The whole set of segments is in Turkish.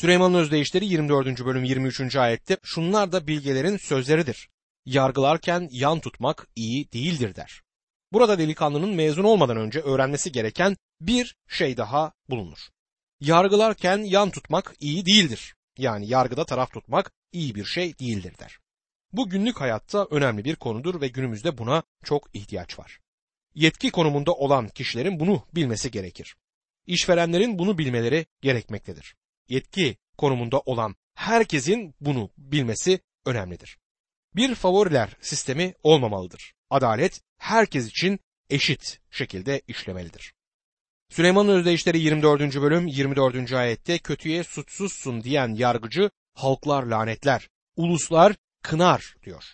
Süleyman'ın özdeyişleri 24. bölüm 23. ayette şunlar da bilgelerin sözleridir. Yargılarken yan tutmak iyi değildir der. Burada delikanlının mezun olmadan önce öğrenmesi gereken bir şey daha bulunur. Yargılarken yan tutmak iyi değildir. Yani yargıda taraf tutmak iyi bir şey değildir der. Bu günlük hayatta önemli bir konudur ve günümüzde buna çok ihtiyaç var. Yetki konumunda olan kişilerin bunu bilmesi gerekir. İşverenlerin bunu bilmeleri gerekmektedir. Yetki konumunda olan herkesin bunu bilmesi önemlidir. Bir favoriler sistemi olmamalıdır. Adalet herkes için eşit şekilde işlemelidir. Süleyman'ın özdeyişleri 24. bölüm 24. ayette kötüye suçsuzsun diyen yargıcı halklar lanetler, uluslar kınar diyor.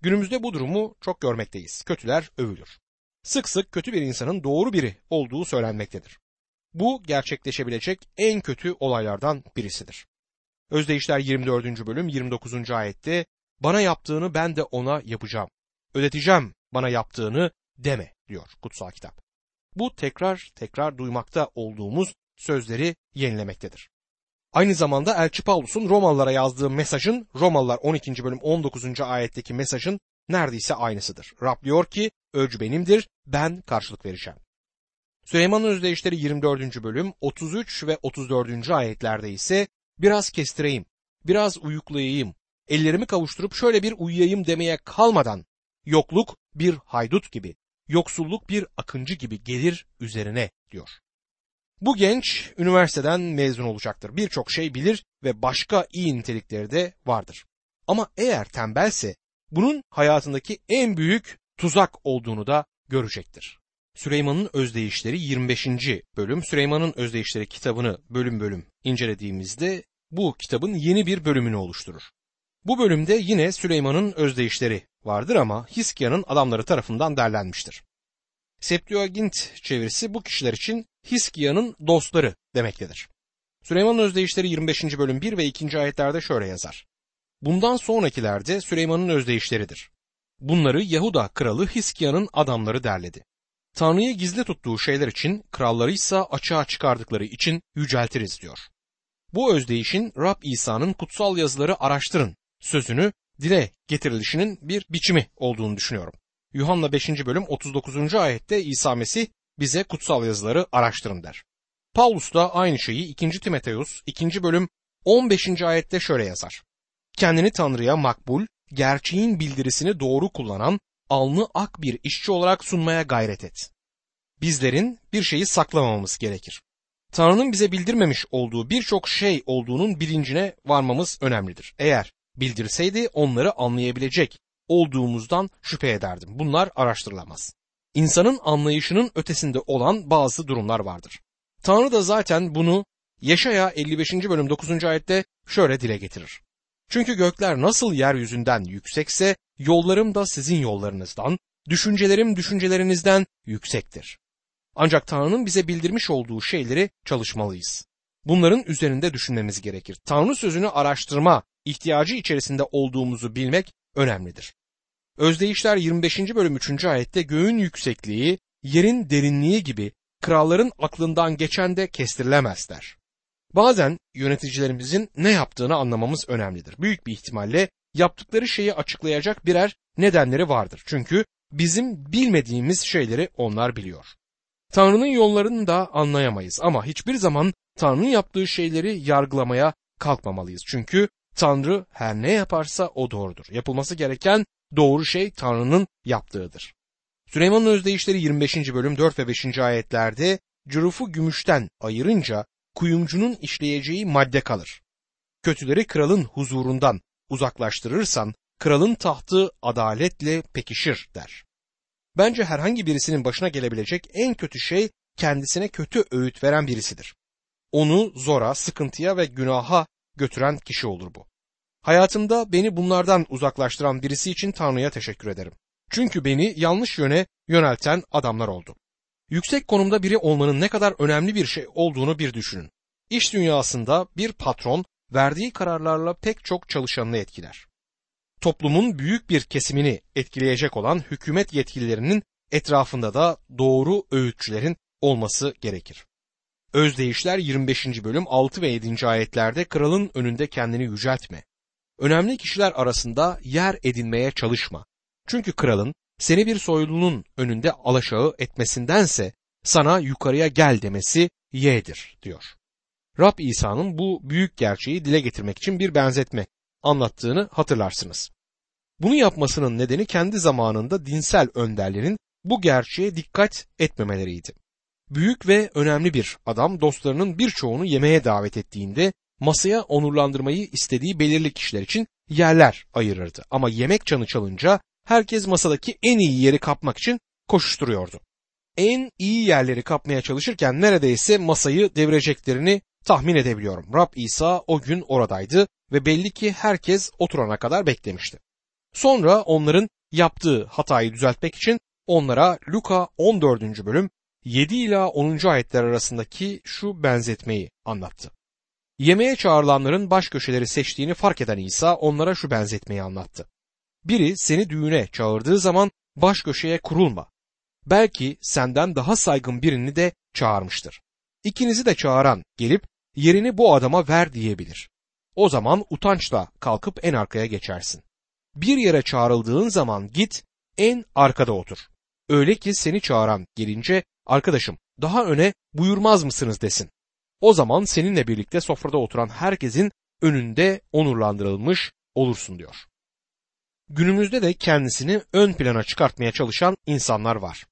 Günümüzde bu durumu çok görmekteyiz. Kötüler övülür. Sık sık kötü bir insanın doğru biri olduğu söylenmektedir. Bu gerçekleşebilecek en kötü olaylardan birisidir. Özdeyişler 24. bölüm 29. ayette bana yaptığını ben de ona yapacağım. Ödeteceğim bana yaptığını deme diyor kutsal kitap. Bu tekrar tekrar duymakta olduğumuz sözleri yenilemektedir. Aynı zamanda Elçi Paulus'un Romalılara yazdığı mesajın Romalılar 12. bölüm 19. ayetteki mesajın neredeyse aynısıdır. Rab diyor ki ölçü benimdir ben karşılık vereceğim. Süleyman'ın özdeyişleri 24. bölüm 33 ve 34. ayetlerde ise biraz kestireyim, biraz uyuklayayım, ellerimi kavuşturup şöyle bir uyuyayım demeye kalmadan yokluk bir haydut gibi, yoksulluk bir akıncı gibi gelir üzerine diyor. Bu genç üniversiteden mezun olacaktır. Birçok şey bilir ve başka iyi nitelikleri de vardır. Ama eğer tembelse bunun hayatındaki en büyük tuzak olduğunu da görecektir. Süleyman'ın özdeyişleri 25. bölüm Süleyman'ın özdeyişleri kitabını bölüm bölüm incelediğimizde bu kitabın yeni bir bölümünü oluşturur. Bu bölümde yine Süleyman'ın özdeyişleri vardır ama Hiskia'nın adamları tarafından derlenmiştir. Septuagint çevirisi bu kişiler için Hiskia'nın dostları demektedir. Süleyman'ın özdeyişleri 25. bölüm 1 ve 2. ayetlerde şöyle yazar. Bundan sonrakilerde Süleyman'ın özdeyişleridir. Bunları Yahuda kralı Hiskia'nın adamları derledi. Tanrı'yı gizli tuttuğu şeyler için kralları ise açığa çıkardıkları için yüceltiriz diyor. Bu özdeyişin Rab İsa'nın kutsal yazıları araştırın sözünü dile getirilişinin bir biçimi olduğunu düşünüyorum. Yuhanna 5. bölüm 39. ayette İsa Mesih bize kutsal yazıları araştırın der. Paulus da aynı şeyi 2. Timoteus 2. bölüm 15. ayette şöyle yazar. Kendini Tanrı'ya makbul, gerçeğin bildirisini doğru kullanan, alnı ak bir işçi olarak sunmaya gayret et. Bizlerin bir şeyi saklamamamız gerekir. Tanrı'nın bize bildirmemiş olduğu birçok şey olduğunun bilincine varmamız önemlidir. Eğer bildirseydi onları anlayabilecek olduğumuzdan şüphe ederdim. Bunlar araştırılamaz. İnsanın anlayışının ötesinde olan bazı durumlar vardır. Tanrı da zaten bunu Yaşaya 55. bölüm 9. ayette şöyle dile getirir. Çünkü gökler nasıl yeryüzünden yüksekse yollarım da sizin yollarınızdan, düşüncelerim düşüncelerinizden yüksektir. Ancak Tanrı'nın bize bildirmiş olduğu şeyleri çalışmalıyız. Bunların üzerinde düşünmemiz gerekir. Tanrı sözünü araştırma ihtiyacı içerisinde olduğumuzu bilmek önemlidir. Özdeyişler 25. bölüm 3. ayette göğün yüksekliği, yerin derinliği gibi kralların aklından geçen de kestirilemez der. Bazen yöneticilerimizin ne yaptığını anlamamız önemlidir. Büyük bir ihtimalle yaptıkları şeyi açıklayacak birer nedenleri vardır. Çünkü bizim bilmediğimiz şeyleri onlar biliyor. Tanrı'nın yollarını da anlayamayız ama hiçbir zaman Tanrı'nın yaptığı şeyleri yargılamaya kalkmamalıyız. Çünkü Tanrı her ne yaparsa o doğrudur. Yapılması gereken doğru şey Tanrı'nın yaptığıdır. Süleyman'ın özdeyişleri 25. bölüm 4 ve 5. ayetlerde cürufu gümüşten ayırınca kuyumcunun işleyeceği madde kalır. Kötüleri kralın huzurundan uzaklaştırırsan kralın tahtı adaletle pekişir der. Bence herhangi birisinin başına gelebilecek en kötü şey kendisine kötü öğüt veren birisidir. Onu zora, sıkıntıya ve günaha götüren kişi olur bu. Hayatımda beni bunlardan uzaklaştıran birisi için Tanrı'ya teşekkür ederim. Çünkü beni yanlış yöne yönelten adamlar oldu. Yüksek konumda biri olmanın ne kadar önemli bir şey olduğunu bir düşünün. İş dünyasında bir patron verdiği kararlarla pek çok çalışanını etkiler. Toplumun büyük bir kesimini etkileyecek olan hükümet yetkililerinin etrafında da doğru öğütçülerin olması gerekir. Özdeyişler 25. bölüm 6 ve 7. ayetlerde kralın önünde kendini yüceltme. Önemli kişiler arasında yer edinmeye çalışma. Çünkü kralın seni bir soylunun önünde alaşağı etmesindense sana yukarıya gel demesi yeğdir diyor. Rab İsa'nın bu büyük gerçeği dile getirmek için bir benzetme anlattığını hatırlarsınız. Bunu yapmasının nedeni kendi zamanında dinsel önderlerin bu gerçeğe dikkat etmemeleriydi. Büyük ve önemli bir adam dostlarının birçoğunu yemeğe davet ettiğinde masaya onurlandırmayı istediği belirli kişiler için yerler ayırırdı. Ama yemek çanı çalınca herkes masadaki en iyi yeri kapmak için koşuşturuyordu. En iyi yerleri kapmaya çalışırken neredeyse masayı devireceklerini tahmin edebiliyorum. Rab İsa o gün oradaydı ve belli ki herkes oturana kadar beklemişti. Sonra onların yaptığı hatayı düzeltmek için onlara Luka 14. bölüm 7 ila 10. ayetler arasındaki şu benzetmeyi anlattı. Yemeğe çağrılanların baş köşeleri seçtiğini fark eden İsa onlara şu benzetmeyi anlattı. Biri seni düğüne çağırdığı zaman baş köşeye kurulma. Belki senden daha saygın birini de çağırmıştır. İkinizi de çağıran gelip yerini bu adama ver diyebilir. O zaman utançla kalkıp en arkaya geçersin. Bir yere çağrıldığın zaman git en arkada otur. Öyle ki seni çağıran gelince arkadaşım daha öne buyurmaz mısınız desin. O zaman seninle birlikte sofrada oturan herkesin önünde onurlandırılmış olursun diyor. Günümüzde de kendisini ön plana çıkartmaya çalışan insanlar var.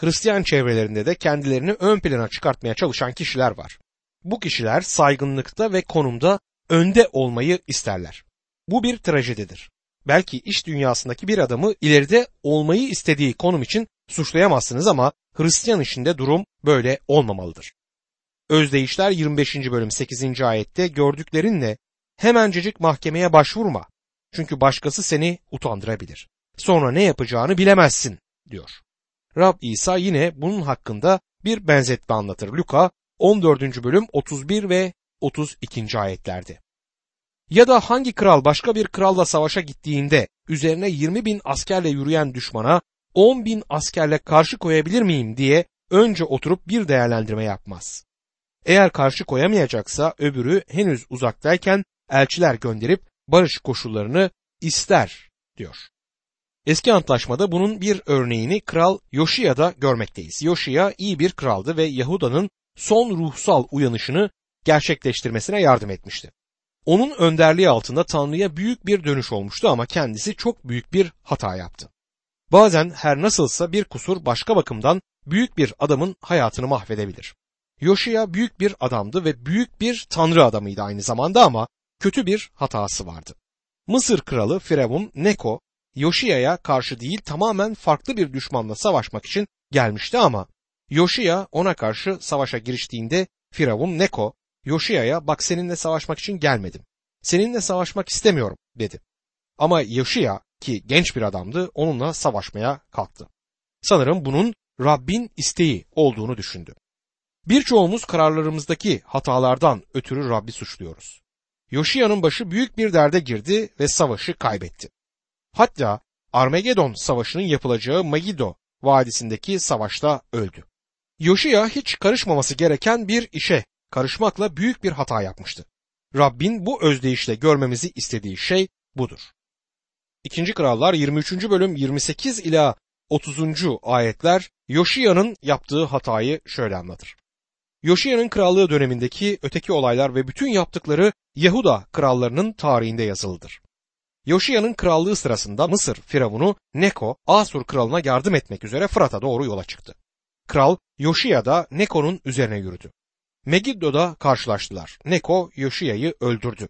Hristiyan çevrelerinde de kendilerini ön plana çıkartmaya çalışan kişiler var. Bu kişiler saygınlıkta ve konumda önde olmayı isterler. Bu bir trajedidir. Belki iş dünyasındaki bir adamı ileride olmayı istediği konum için suçlayamazsınız ama Hristiyan işinde durum böyle olmamalıdır. Özdeyişler 25. bölüm 8. ayette gördüklerinle hemencecik mahkemeye başvurma. Çünkü başkası seni utandırabilir. Sonra ne yapacağını bilemezsin diyor. Rab İsa yine bunun hakkında bir benzetme anlatır. Luka 14. bölüm 31 ve 32. ayetlerde. Ya da hangi kral başka bir kralla savaşa gittiğinde üzerine 20 bin askerle yürüyen düşmana 10 bin askerle karşı koyabilir miyim diye önce oturup bir değerlendirme yapmaz. Eğer karşı koyamayacaksa öbürü henüz uzaktayken elçiler gönderip barış koşullarını ister diyor. Eski antlaşmada bunun bir örneğini Kral Yoşiya'da görmekteyiz. Yoşiya iyi bir kraldı ve Yahuda'nın son ruhsal uyanışını gerçekleştirmesine yardım etmişti. Onun önderliği altında Tanrı'ya büyük bir dönüş olmuştu ama kendisi çok büyük bir hata yaptı. Bazen her nasılsa bir kusur başka bakımdan büyük bir adamın hayatını mahvedebilir. Yoşiya büyük bir adamdı ve büyük bir tanrı adamıydı aynı zamanda ama kötü bir hatası vardı. Mısır kralı Firavun Neko, Yoşiya'ya karşı değil tamamen farklı bir düşmanla savaşmak için gelmişti ama Yoşiya ona karşı savaşa giriştiğinde Firavun Neko, Yoşiya'ya bak seninle savaşmak için gelmedim. Seninle savaşmak istemiyorum dedi. Ama Yoşiya ki genç bir adamdı onunla savaşmaya kalktı. Sanırım bunun Rabbin isteği olduğunu düşündü. Birçoğumuz kararlarımızdaki hatalardan ötürü Rabbi suçluyoruz. Yoşiya'nın başı büyük bir derde girdi ve savaşı kaybetti. Hatta Armagedon savaşının yapılacağı Megiddo vadisindeki savaşta öldü. Yoşiya hiç karışmaması gereken bir işe karışmakla büyük bir hata yapmıştı. Rabbin bu özdeyişle görmemizi istediği şey budur. 2. Krallar 23. bölüm 28 ila 30. ayetler Yoşiya'nın yaptığı hatayı şöyle anlatır. Yoşiya'nın krallığı dönemindeki öteki olaylar ve bütün yaptıkları Yahuda krallarının tarihinde yazılıdır. Yoşiya'nın krallığı sırasında Mısır firavunu Neko, Asur kralına yardım etmek üzere Fırat'a doğru yola çıktı. Kral Yoşiya da Neko'nun üzerine yürüdü. Megiddo'da karşılaştılar. Neko Yoşiya'yı öldürdü.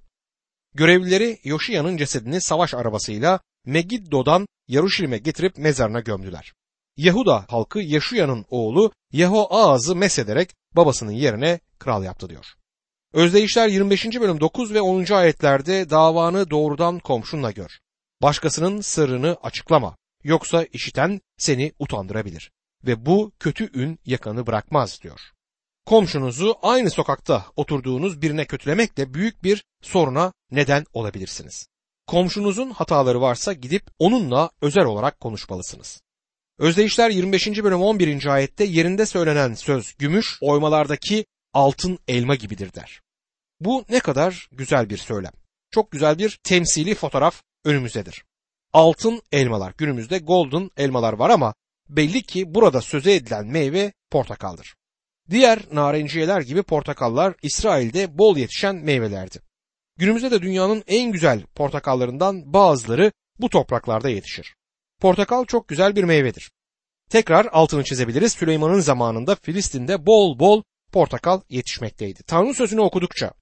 Görevlileri Yoşiya'nın cesedini savaş arabasıyla Megiddo'dan Yaruşilim'e getirip mezarına gömdüler. Yahuda halkı Yaşuya'nın oğlu Yehoaz'ı mesederek babasının yerine kral yaptı diyor. Özdeyişler 25. bölüm 9 ve 10. ayetlerde davanı doğrudan komşunla gör. Başkasının sırrını açıklama. Yoksa işiten seni utandırabilir. Ve bu kötü ün yakanı bırakmaz diyor. Komşunuzu aynı sokakta oturduğunuz birine kötülemek de büyük bir soruna neden olabilirsiniz. Komşunuzun hataları varsa gidip onunla özel olarak konuşmalısınız. Özdeyişler 25. bölüm 11. ayette yerinde söylenen söz gümüş, oymalardaki altın elma gibidir der. Bu ne kadar güzel bir söylem. Çok güzel bir temsili fotoğraf önümüzdedir. Altın elmalar günümüzde golden elmalar var ama belli ki burada söze edilen meyve portakaldır. Diğer narenciyeler gibi portakallar İsrail'de bol yetişen meyvelerdi. Günümüzde de dünyanın en güzel portakallarından bazıları bu topraklarda yetişir. Portakal çok güzel bir meyvedir. Tekrar altını çizebiliriz. Süleyman'ın zamanında Filistin'de bol bol portakal yetişmekteydi. Tanrı sözünü okudukça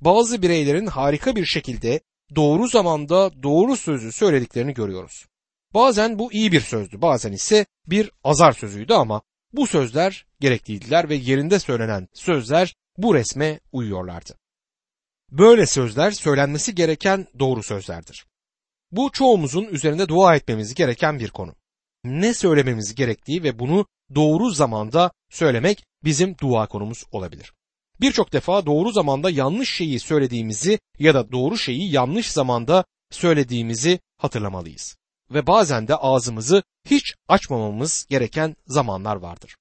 bazı bireylerin harika bir şekilde doğru zamanda doğru sözü söylediklerini görüyoruz. Bazen bu iyi bir sözdü, bazen ise bir azar sözüydü ama bu sözler gerekliydiler ve yerinde söylenen sözler bu resme uyuyorlardı. Böyle sözler söylenmesi gereken doğru sözlerdir. Bu çoğumuzun üzerinde dua etmemiz gereken bir konu. Ne söylememiz gerektiği ve bunu doğru zamanda söylemek bizim dua konumuz olabilir. Birçok defa doğru zamanda yanlış şeyi söylediğimizi ya da doğru şeyi yanlış zamanda söylediğimizi hatırlamalıyız. Ve bazen de ağzımızı hiç açmamamız gereken zamanlar vardır.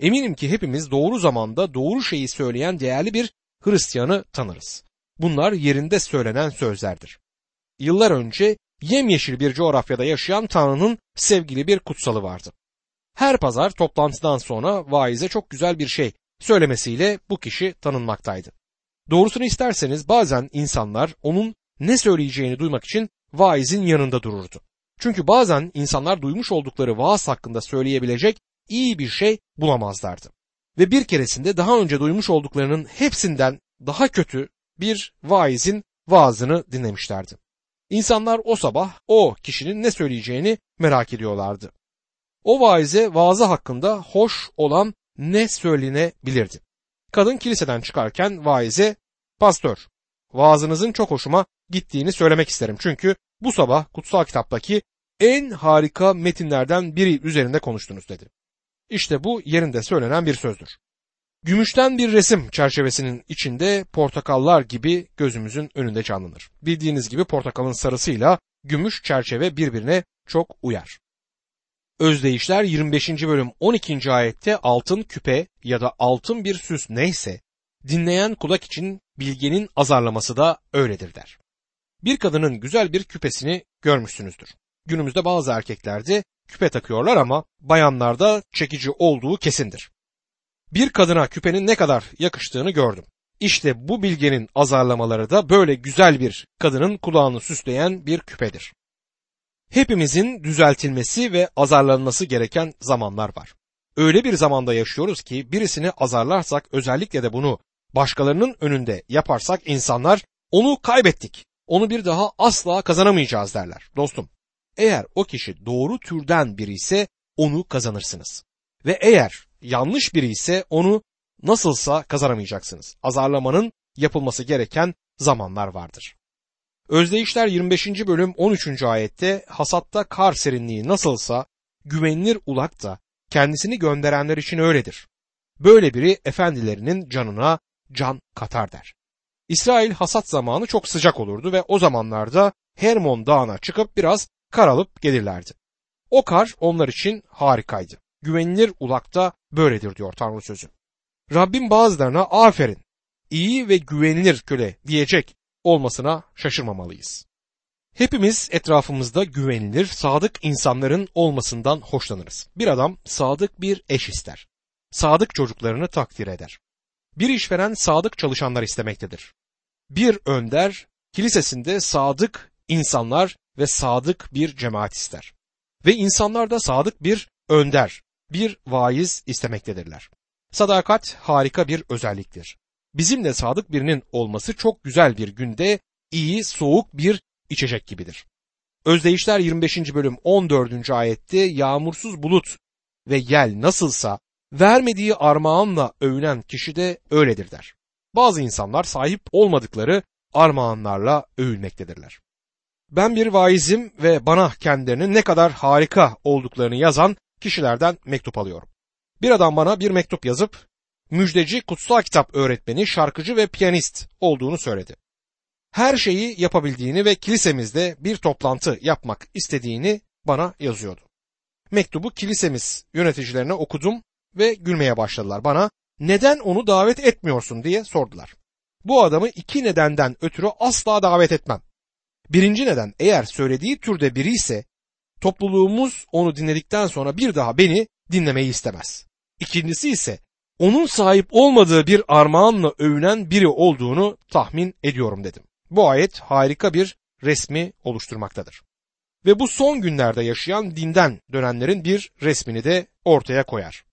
Eminim ki hepimiz doğru zamanda doğru şeyi söyleyen değerli bir Hristiyanı tanırız. Bunlar yerinde söylenen sözlerdir. Yıllar önce yemyeşil bir coğrafyada yaşayan Tanrı'nın sevgili bir kutsalı vardı. Her pazar toplantıdan sonra vaize çok güzel bir şey söylemesiyle bu kişi tanınmaktaydı. Doğrusunu isterseniz bazen insanlar onun ne söyleyeceğini duymak için vaizin yanında dururdu. Çünkü bazen insanlar duymuş oldukları vaaz hakkında söyleyebilecek iyi bir şey bulamazlardı. Ve bir keresinde daha önce duymuş olduklarının hepsinden daha kötü bir vaizin vaazını dinlemişlerdi. İnsanlar o sabah o kişinin ne söyleyeceğini merak ediyorlardı. O vaize vaazı hakkında hoş olan ne söylenebilirdi? Kadın kiliseden çıkarken vaize, pastör, vaazınızın çok hoşuma gittiğini söylemek isterim. Çünkü bu sabah kutsal kitaptaki en harika metinlerden biri üzerinde konuştunuz dedi. İşte bu yerinde söylenen bir sözdür. Gümüşten bir resim çerçevesinin içinde portakallar gibi gözümüzün önünde canlanır. Bildiğiniz gibi portakalın sarısıyla gümüş çerçeve birbirine çok uyar. Özdeyişler 25. bölüm 12. ayette altın küpe ya da altın bir süs neyse dinleyen kulak için bilgenin azarlaması da öyledir der. Bir kadının güzel bir küpesini görmüşsünüzdür. Günümüzde bazı erkeklerde küpe takıyorlar ama bayanlarda çekici olduğu kesindir. Bir kadına küpenin ne kadar yakıştığını gördüm. İşte bu bilgenin azarlamaları da böyle güzel bir kadının kulağını süsleyen bir küpedir hepimizin düzeltilmesi ve azarlanması gereken zamanlar var. Öyle bir zamanda yaşıyoruz ki birisini azarlarsak özellikle de bunu başkalarının önünde yaparsak insanlar onu kaybettik. Onu bir daha asla kazanamayacağız derler. Dostum, eğer o kişi doğru türden biri ise onu kazanırsınız. Ve eğer yanlış biri ise onu nasılsa kazanamayacaksınız. Azarlamanın yapılması gereken zamanlar vardır. Özdeyişler 25. bölüm 13. ayette hasatta kar serinliği nasılsa güvenilir ulak da kendisini gönderenler için öyledir. Böyle biri efendilerinin canına can katar der. İsrail hasat zamanı çok sıcak olurdu ve o zamanlarda Hermon dağına çıkıp biraz kar alıp gelirlerdi. O kar onlar için harikaydı. Güvenilir ulakta böyledir diyor Tanrı sözü. Rabbim bazılarına aferin, iyi ve güvenilir köle diyecek olmasına şaşırmamalıyız. Hepimiz etrafımızda güvenilir, sadık insanların olmasından hoşlanırız. Bir adam sadık bir eş ister. Sadık çocuklarını takdir eder. Bir işveren sadık çalışanlar istemektedir. Bir önder kilisesinde sadık insanlar ve sadık bir cemaat ister. Ve insanlar da sadık bir önder, bir vaiz istemektedirler. Sadakat harika bir özelliktir bizimle sadık birinin olması çok güzel bir günde iyi soğuk bir içecek gibidir. Özdeyişler 25. bölüm 14. ayette yağmursuz bulut ve yel nasılsa vermediği armağanla övünen kişi de öyledir der. Bazı insanlar sahip olmadıkları armağanlarla övülmektedirler. Ben bir vaizim ve bana kendilerinin ne kadar harika olduklarını yazan kişilerden mektup alıyorum. Bir adam bana bir mektup yazıp müjdeci, kutsal kitap öğretmeni, şarkıcı ve piyanist olduğunu söyledi. Her şeyi yapabildiğini ve kilisemizde bir toplantı yapmak istediğini bana yazıyordu. Mektubu kilisemiz yöneticilerine okudum ve gülmeye başladılar. Bana neden onu davet etmiyorsun diye sordular. Bu adamı iki nedenden ötürü asla davet etmem. Birinci neden eğer söylediği türde biri ise topluluğumuz onu dinledikten sonra bir daha beni dinlemeyi istemez. İkincisi ise onun sahip olmadığı bir armağanla övünen biri olduğunu tahmin ediyorum dedim. Bu ayet harika bir resmi oluşturmaktadır. Ve bu son günlerde yaşayan dinden dönenlerin bir resmini de ortaya koyar.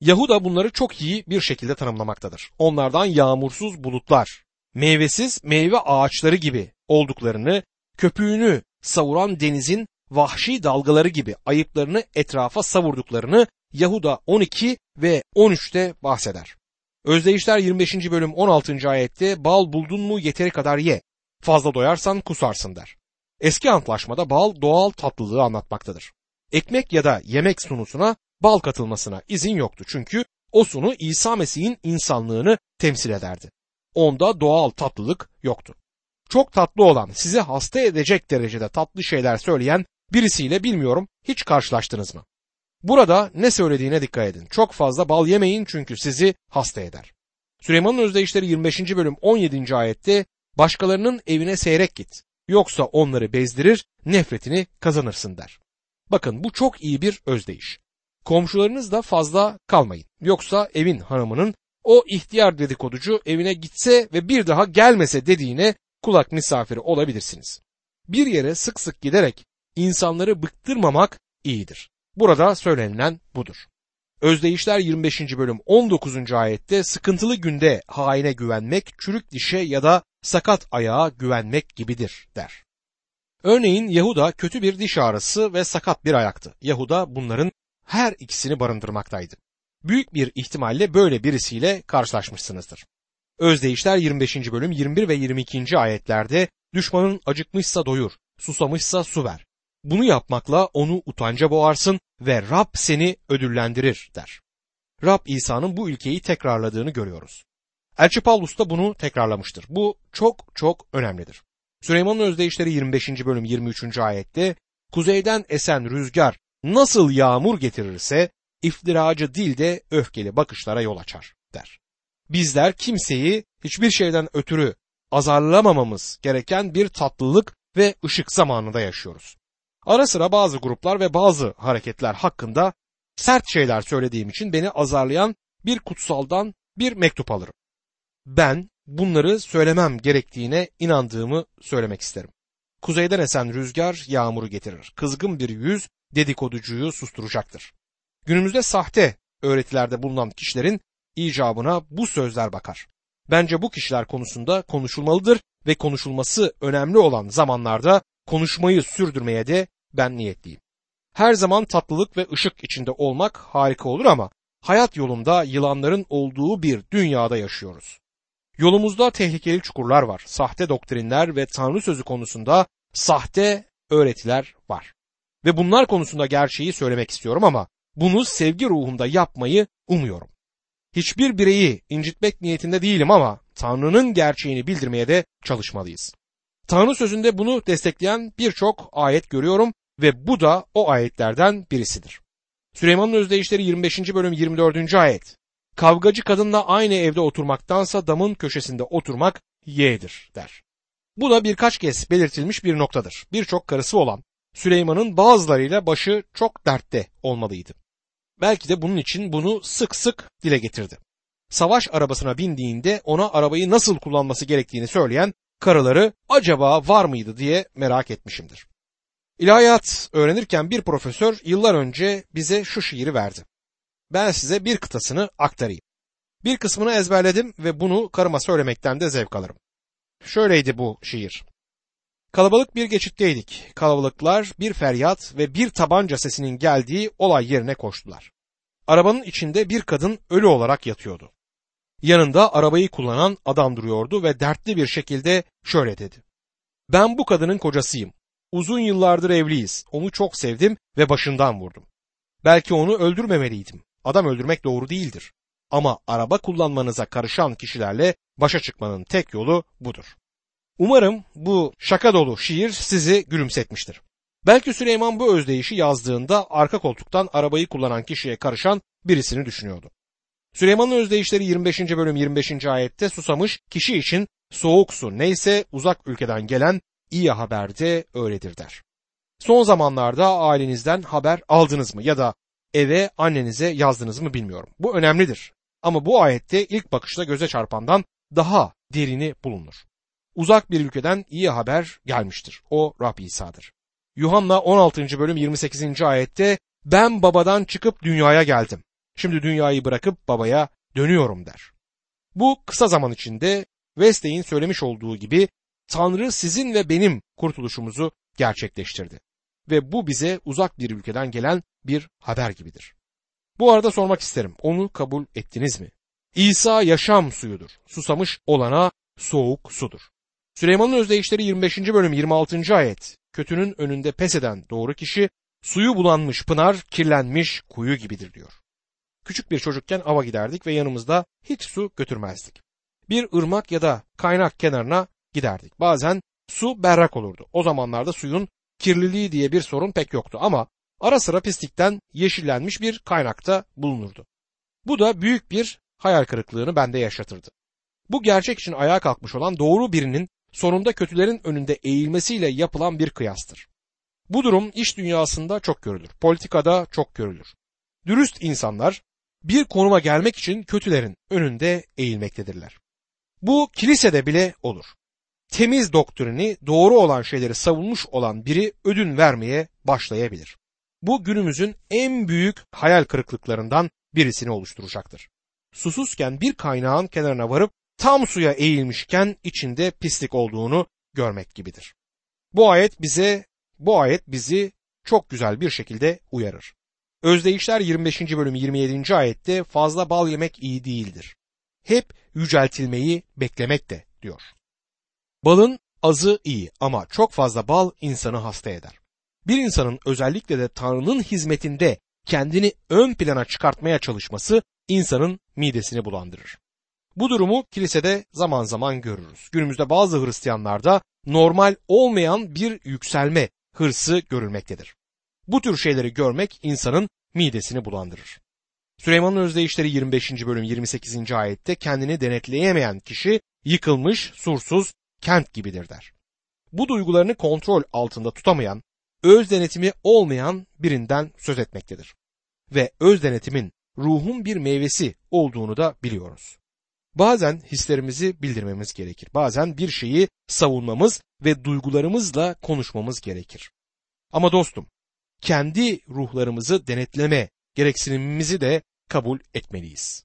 Yahuda bunları çok iyi bir şekilde tanımlamaktadır. Onlardan yağmursuz bulutlar, meyvesiz meyve ağaçları gibi olduklarını, köpüğünü savuran denizin vahşi dalgaları gibi ayıplarını etrafa savurduklarını Yahuda 12 ve 13'te bahseder. Özdeyişler 25. bölüm 16. ayette bal buldun mu yeteri kadar ye, fazla doyarsan kusarsın der. Eski antlaşmada bal doğal tatlılığı anlatmaktadır. Ekmek ya da yemek sunusuna bal katılmasına izin yoktu çünkü o sunu İsa Mesih'in insanlığını temsil ederdi. Onda doğal tatlılık yoktu. Çok tatlı olan, sizi hasta edecek derecede tatlı şeyler söyleyen birisiyle bilmiyorum hiç karşılaştınız mı? Burada ne söylediğine dikkat edin. Çok fazla bal yemeyin çünkü sizi hasta eder. Süleyman'ın özdeyişleri 25. bölüm 17. ayette başkalarının evine seyrek git. Yoksa onları bezdirir, nefretini kazanırsın der. Bakın bu çok iyi bir özdeyiş. Komşularınız da fazla kalmayın. Yoksa evin hanımının o ihtiyar dedikoducu evine gitse ve bir daha gelmese dediğine kulak misafiri olabilirsiniz. Bir yere sık sık giderek insanları bıktırmamak iyidir. Burada söylenilen budur. Özdeyişler 25. bölüm 19. ayette sıkıntılı günde haine güvenmek, çürük dişe ya da sakat ayağa güvenmek gibidir der. Örneğin Yahuda kötü bir diş ağrısı ve sakat bir ayaktı. Yahuda bunların her ikisini barındırmaktaydı. Büyük bir ihtimalle böyle birisiyle karşılaşmışsınızdır. Özdeyişler 25. bölüm 21 ve 22. ayetlerde düşmanın acıkmışsa doyur, susamışsa su ver. Bunu yapmakla onu utanca boğarsın ve Rab seni ödüllendirir der. Rab İsa'nın bu ülkeyi tekrarladığını görüyoruz. Elçi Paulus da bunu tekrarlamıştır. Bu çok çok önemlidir. Süleyman'ın özdeyişleri 25. bölüm 23. ayette kuzeyden esen rüzgar nasıl yağmur getirirse iftiracı dil de öfkeli bakışlara yol açar der. Bizler kimseyi hiçbir şeyden ötürü azarlamamamız gereken bir tatlılık ve ışık zamanında yaşıyoruz. Ara sıra bazı gruplar ve bazı hareketler hakkında sert şeyler söylediğim için beni azarlayan bir kutsaldan bir mektup alırım. Ben bunları söylemem gerektiğine inandığımı söylemek isterim. Kuzeyden esen rüzgar yağmuru getirir. Kızgın bir yüz dedikoducuyu susturacaktır. Günümüzde sahte öğretilerde bulunan kişilerin icabına bu sözler bakar. Bence bu kişiler konusunda konuşulmalıdır ve konuşulması önemli olan zamanlarda konuşmayı sürdürmeye de ben niyetliyim. Her zaman tatlılık ve ışık içinde olmak harika olur ama hayat yolunda yılanların olduğu bir dünyada yaşıyoruz. Yolumuzda tehlikeli çukurlar var. Sahte doktrinler ve Tanrı sözü konusunda sahte öğretiler var. Ve bunlar konusunda gerçeği söylemek istiyorum ama bunu sevgi ruhunda yapmayı umuyorum. Hiçbir bireyi incitmek niyetinde değilim ama Tanrı'nın gerçeğini bildirmeye de çalışmalıyız. Tanrı sözünde bunu destekleyen birçok ayet görüyorum ve bu da o ayetlerden birisidir. Süleyman'ın özdeyişleri 25. bölüm 24. ayet. Kavgacı kadınla aynı evde oturmaktansa damın köşesinde oturmak yeğdir der. Bu da birkaç kez belirtilmiş bir noktadır. Birçok karısı olan Süleyman'ın bazılarıyla başı çok dertte olmalıydı. Belki de bunun için bunu sık sık dile getirdi. Savaş arabasına bindiğinde ona arabayı nasıl kullanması gerektiğini söyleyen karıları acaba var mıydı diye merak etmişimdir. İlahiyat öğrenirken bir profesör yıllar önce bize şu şiiri verdi. Ben size bir kıtasını aktarayım. Bir kısmını ezberledim ve bunu karıma söylemekten de zevk alırım. Şöyleydi bu şiir. Kalabalık bir geçitteydik. Kalabalıklar bir feryat ve bir tabanca sesinin geldiği olay yerine koştular. Arabanın içinde bir kadın ölü olarak yatıyordu. Yanında arabayı kullanan adam duruyordu ve dertli bir şekilde şöyle dedi. Ben bu kadının kocasıyım. Uzun yıllardır evliyiz. Onu çok sevdim ve başından vurdum. Belki onu öldürmemeliydim. Adam öldürmek doğru değildir. Ama araba kullanmanıza karışan kişilerle başa çıkmanın tek yolu budur. Umarım bu şaka dolu şiir sizi gülümsetmiştir. Belki Süleyman bu özdeyişi yazdığında arka koltuktan arabayı kullanan kişiye karışan birisini düşünüyordu. Süleyman'ın özdeyişleri 25. bölüm 25. ayette susamış kişi için soğuk su neyse uzak ülkeden gelen iyi haber de öyledir der. Son zamanlarda ailenizden haber aldınız mı ya da eve annenize yazdınız mı bilmiyorum. Bu önemlidir. Ama bu ayette ilk bakışta göze çarpandan daha derini bulunur. Uzak bir ülkeden iyi haber gelmiştir. O Rab İsa'dır. Yuhanna 16. bölüm 28. ayette ben babadan çıkıp dünyaya geldim. Şimdi dünyayı bırakıp babaya dönüyorum der. Bu kısa zaman içinde Wesley'in söylemiş olduğu gibi Tanrı sizin ve benim kurtuluşumuzu gerçekleştirdi. Ve bu bize uzak bir ülkeden gelen bir haber gibidir. Bu arada sormak isterim. Onu kabul ettiniz mi? İsa yaşam suyudur. Susamış olana soğuk sudur. Süleyman'ın özdeyişleri 25. bölüm 26. ayet. Kötünün önünde pes eden doğru kişi suyu bulanmış pınar, kirlenmiş kuyu gibidir diyor. Küçük bir çocukken ava giderdik ve yanımızda hiç su götürmezdik. Bir ırmak ya da kaynak kenarına giderdik. Bazen su berrak olurdu. O zamanlarda suyun kirliliği diye bir sorun pek yoktu ama ara sıra pislikten yeşillenmiş bir kaynakta bulunurdu. Bu da büyük bir hayal kırıklığını bende yaşatırdı. Bu gerçek için ayağa kalkmış olan doğru birinin sonunda kötülerin önünde eğilmesiyle yapılan bir kıyastır. Bu durum iş dünyasında çok görülür, politikada çok görülür. Dürüst insanlar bir konuma gelmek için kötülerin önünde eğilmektedirler. Bu kilisede bile olur. Temiz doktrini, doğru olan şeyleri savunmuş olan biri ödün vermeye başlayabilir. Bu günümüzün en büyük hayal kırıklıklarından birisini oluşturacaktır. Susuzken bir kaynağın kenarına varıp tam suya eğilmişken içinde pislik olduğunu görmek gibidir. Bu ayet bize bu ayet bizi çok güzel bir şekilde uyarır. Özdeyişler 25. bölüm 27. ayette fazla bal yemek iyi değildir. Hep yüceltilmeyi beklemek de diyor. Balın azı iyi ama çok fazla bal insanı hasta eder. Bir insanın özellikle de Tanrı'nın hizmetinde kendini ön plana çıkartmaya çalışması insanın midesini bulandırır. Bu durumu kilisede zaman zaman görürüz. Günümüzde bazı Hristiyanlarda normal olmayan bir yükselme hırsı görülmektedir. Bu tür şeyleri görmek insanın midesini bulandırır. Süleyman'ın özdeyişleri 25. bölüm 28. ayette kendini denetleyemeyen kişi yıkılmış, sursuz, kent gibidir der. Bu duygularını kontrol altında tutamayan, öz denetimi olmayan birinden söz etmektedir. Ve öz denetimin ruhun bir meyvesi olduğunu da biliyoruz. Bazen hislerimizi bildirmemiz gerekir. Bazen bir şeyi savunmamız ve duygularımızla konuşmamız gerekir. Ama dostum, kendi ruhlarımızı denetleme gereksinimimizi de kabul etmeliyiz.